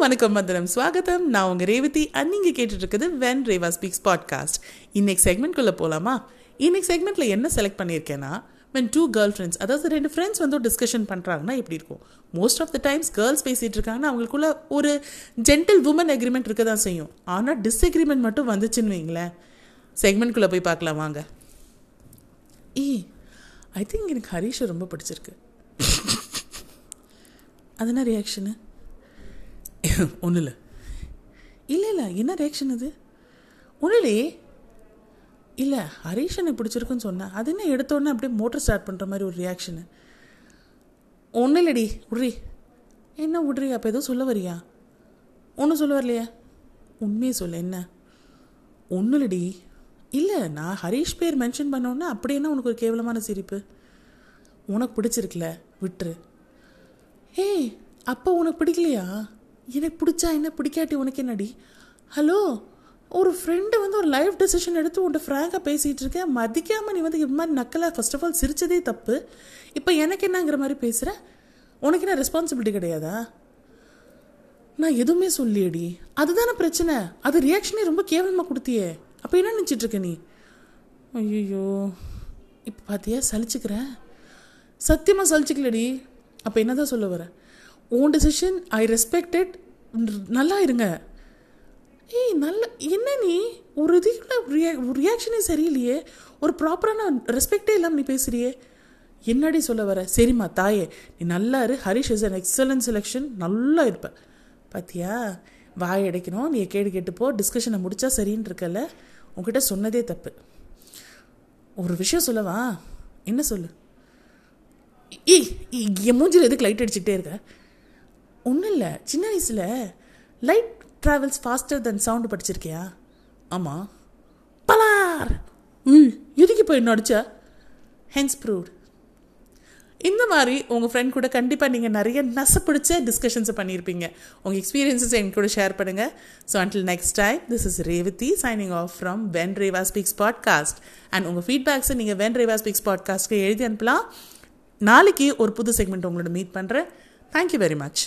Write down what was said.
வணக்கம் வந்தனம் ஸ்வாகத்தம் நான் உங்கள் ரேவதி. அண்ட் நீங்கள் கேட்டுட்டு வென் ரேவா ஸ்பீக்ஸ் பாட்காஸ்ட். இன்னைக்கு செக்மெண்ட்குள்ளே போகலாமா இன்னைக்கு செக்மெண்ட்டில் என்ன செலக்ட் பண்ணியிருக்கேன்னா வென் டூ கேர்ள் ஃப்ரெண்ட்ஸ் அதாவது ரெண்டு ஃப்ரெண்ட்ஸ் வந்து டிஸ்கஷன் பண்ணுறாங்கன்னா எப்படி இருக்கும்? Most of the times girls பேசிகிட்டு இருக்காங்கன்னா அவங்களுக்குள்ள ஒரு ஜென்டில் உமன் அக்ரிமெண்ட் இருக்க தான் செய்யும். ஆனால் டிஸ்அக்ரிமெண்ட் மட்டும் வந்துச்சுன்னு வைங்களேன். செக்மெண்ட்குள்ளே போய் பார்க்கலாம் வாங்க. ஈ ஐ திங்க் எனக்கு ஹரீஷை ரொம்ப பிடிச்சிருக்கு. அது என்ன ரியாக்ஷனு ஒன்றும் இல்லை இல்லை இல்லை என்ன ரியாக்ஷன் அது? ஒன்றும் இல்லையே இல்லை ஹரீஷ் எனக்கு பிடிச்சிருக்குன்னு சொன்னேன் அது என்ன எடுத்தோடனே அப்படியே மோட்டர் ஸ்டார்ட் பண்ணுற மாதிரி ஒரு ரியாக்ஷனு ஒன்றும் இல்லடி விட்றி என்ன விட்றி அப்போ எதுவும் சொல்ல வரியா? ஒன்றும் சொல்ல வரலையா. உண்மையை சொல்ல என்ன? ஒன்றும் இல்லடி இல்லை நான் ஹரீஷ் பேர் மென்ஷன் பண்ணோன்னே அப்படி என்ன உனக்கு ஒரு கேவலமான சிரிப்பு? உனக்கு பிடிச்சிருக்குல விட்டுரு. ஏய் அப்போ உனக்கு பிடிக்கலையா? எனக்கு பிடிச்சா என்ன? பிடிக்காட்டி உனக்கு என்னடி? ஹலோ ஒரு ஃப்ரெண்டு வந்து ஒரு லைஃப் டெசிஷன் எடுத்து உன்ட்ட ஃப்ராங்காக பேசிகிட்டு இருக்கேன் மதிக்காமல் நீ வந்து இது மாதிரி நக்கலாக ஃபர்ஸ்ட் ஆஃப் ஆல் சிரித்ததே தப்பு. இப்போ எனக்கு என்னங்கிற மாதிரி பேசுகிற உனக்கு என்ன ரெஸ்பான்சிபிலிட்டி கிடையாதா? நான் எதுவுமே சொல்லியடி. அதுதானே பிரச்சனை. அது ரியாக்ஷனே ரொம்ப கேவலமாக கொடுத்தியே. அப்போ என்ன நினச்சிட்ருக்க நீ? ஐயோ இப்போ பார்த்தியா சலிச்சுக்கிறேன். சத்தியமாக சலிச்சுக்கலடி. அப்போ என்ன தான் சொல்ல வரேன் ஓன் டெசிஷன் ஐ ரெஸ்பெக்டட் நல்லா இருங்க. ஏய் நல்ல என்ன நீ? ஒரு இதுக்குள்ள ரியா ரியாக்ஷனே சரியில்லையே. ஒரு ப்ராப்பரான ரெஸ்பெக்டே இல்லாமல் நீ பேசுறியே. என்னடி சொல்ல வர? சரிம்மா தாயே. நீ நல்லா இரு. Harish is an excellent selection நல்லா இருப்ப. பாத்தியா? வாய் அடைக்கணும். நீ கேடு கேட்டுப்போ டிஸ்கஷனை முடித்தா சரின்னு இருக்கல உங்ககிட்ட சொன்னதே தப்பு. ஒரு விஷயம் சொல்லவா? என்ன சொல்லு? ஏய் என் மூஞ்சில் எதுக்கு லைட் அடிச்சுக்கிட்டே இருக்க? ஒன்றும் இல்லை. சின்ன வயசில் light travels faster than sound படிச்சிருக்கியா? ஆமாம் பலார்! ம் எதுக்கு போய் நடிச்ச ஹென்ஸ் ப்ரூவ்ட் இந்த மாதிரி உங்கள் ஃப்ரெண்ட் கூட கண்டிப்பாக நீங்கள் நிறைய நசப்பிடிச்ச டிஸ்கஷன்ஸை பண்ணியிருப்பீங்க. உங்கள் எக்ஸ்பீரியன்ஸஸ் என் கூட ஷேர் பண்ணுங்கள் so until next time this is Revathi signing off from when Reva speaks podcast and உங்கள் ஃபீட்பேக்ஸை நீங்கள் வென் ரேவா ஸ்பீக்ஸ் பாட்காஸ்ட்க்கு எழுதி அனுப்பலாம். நாளைக்கு ஒரு புது செக்மெண்ட் உங்களோட மீட் பண்ணுறேன் தேங்க்யூ வெரி மச்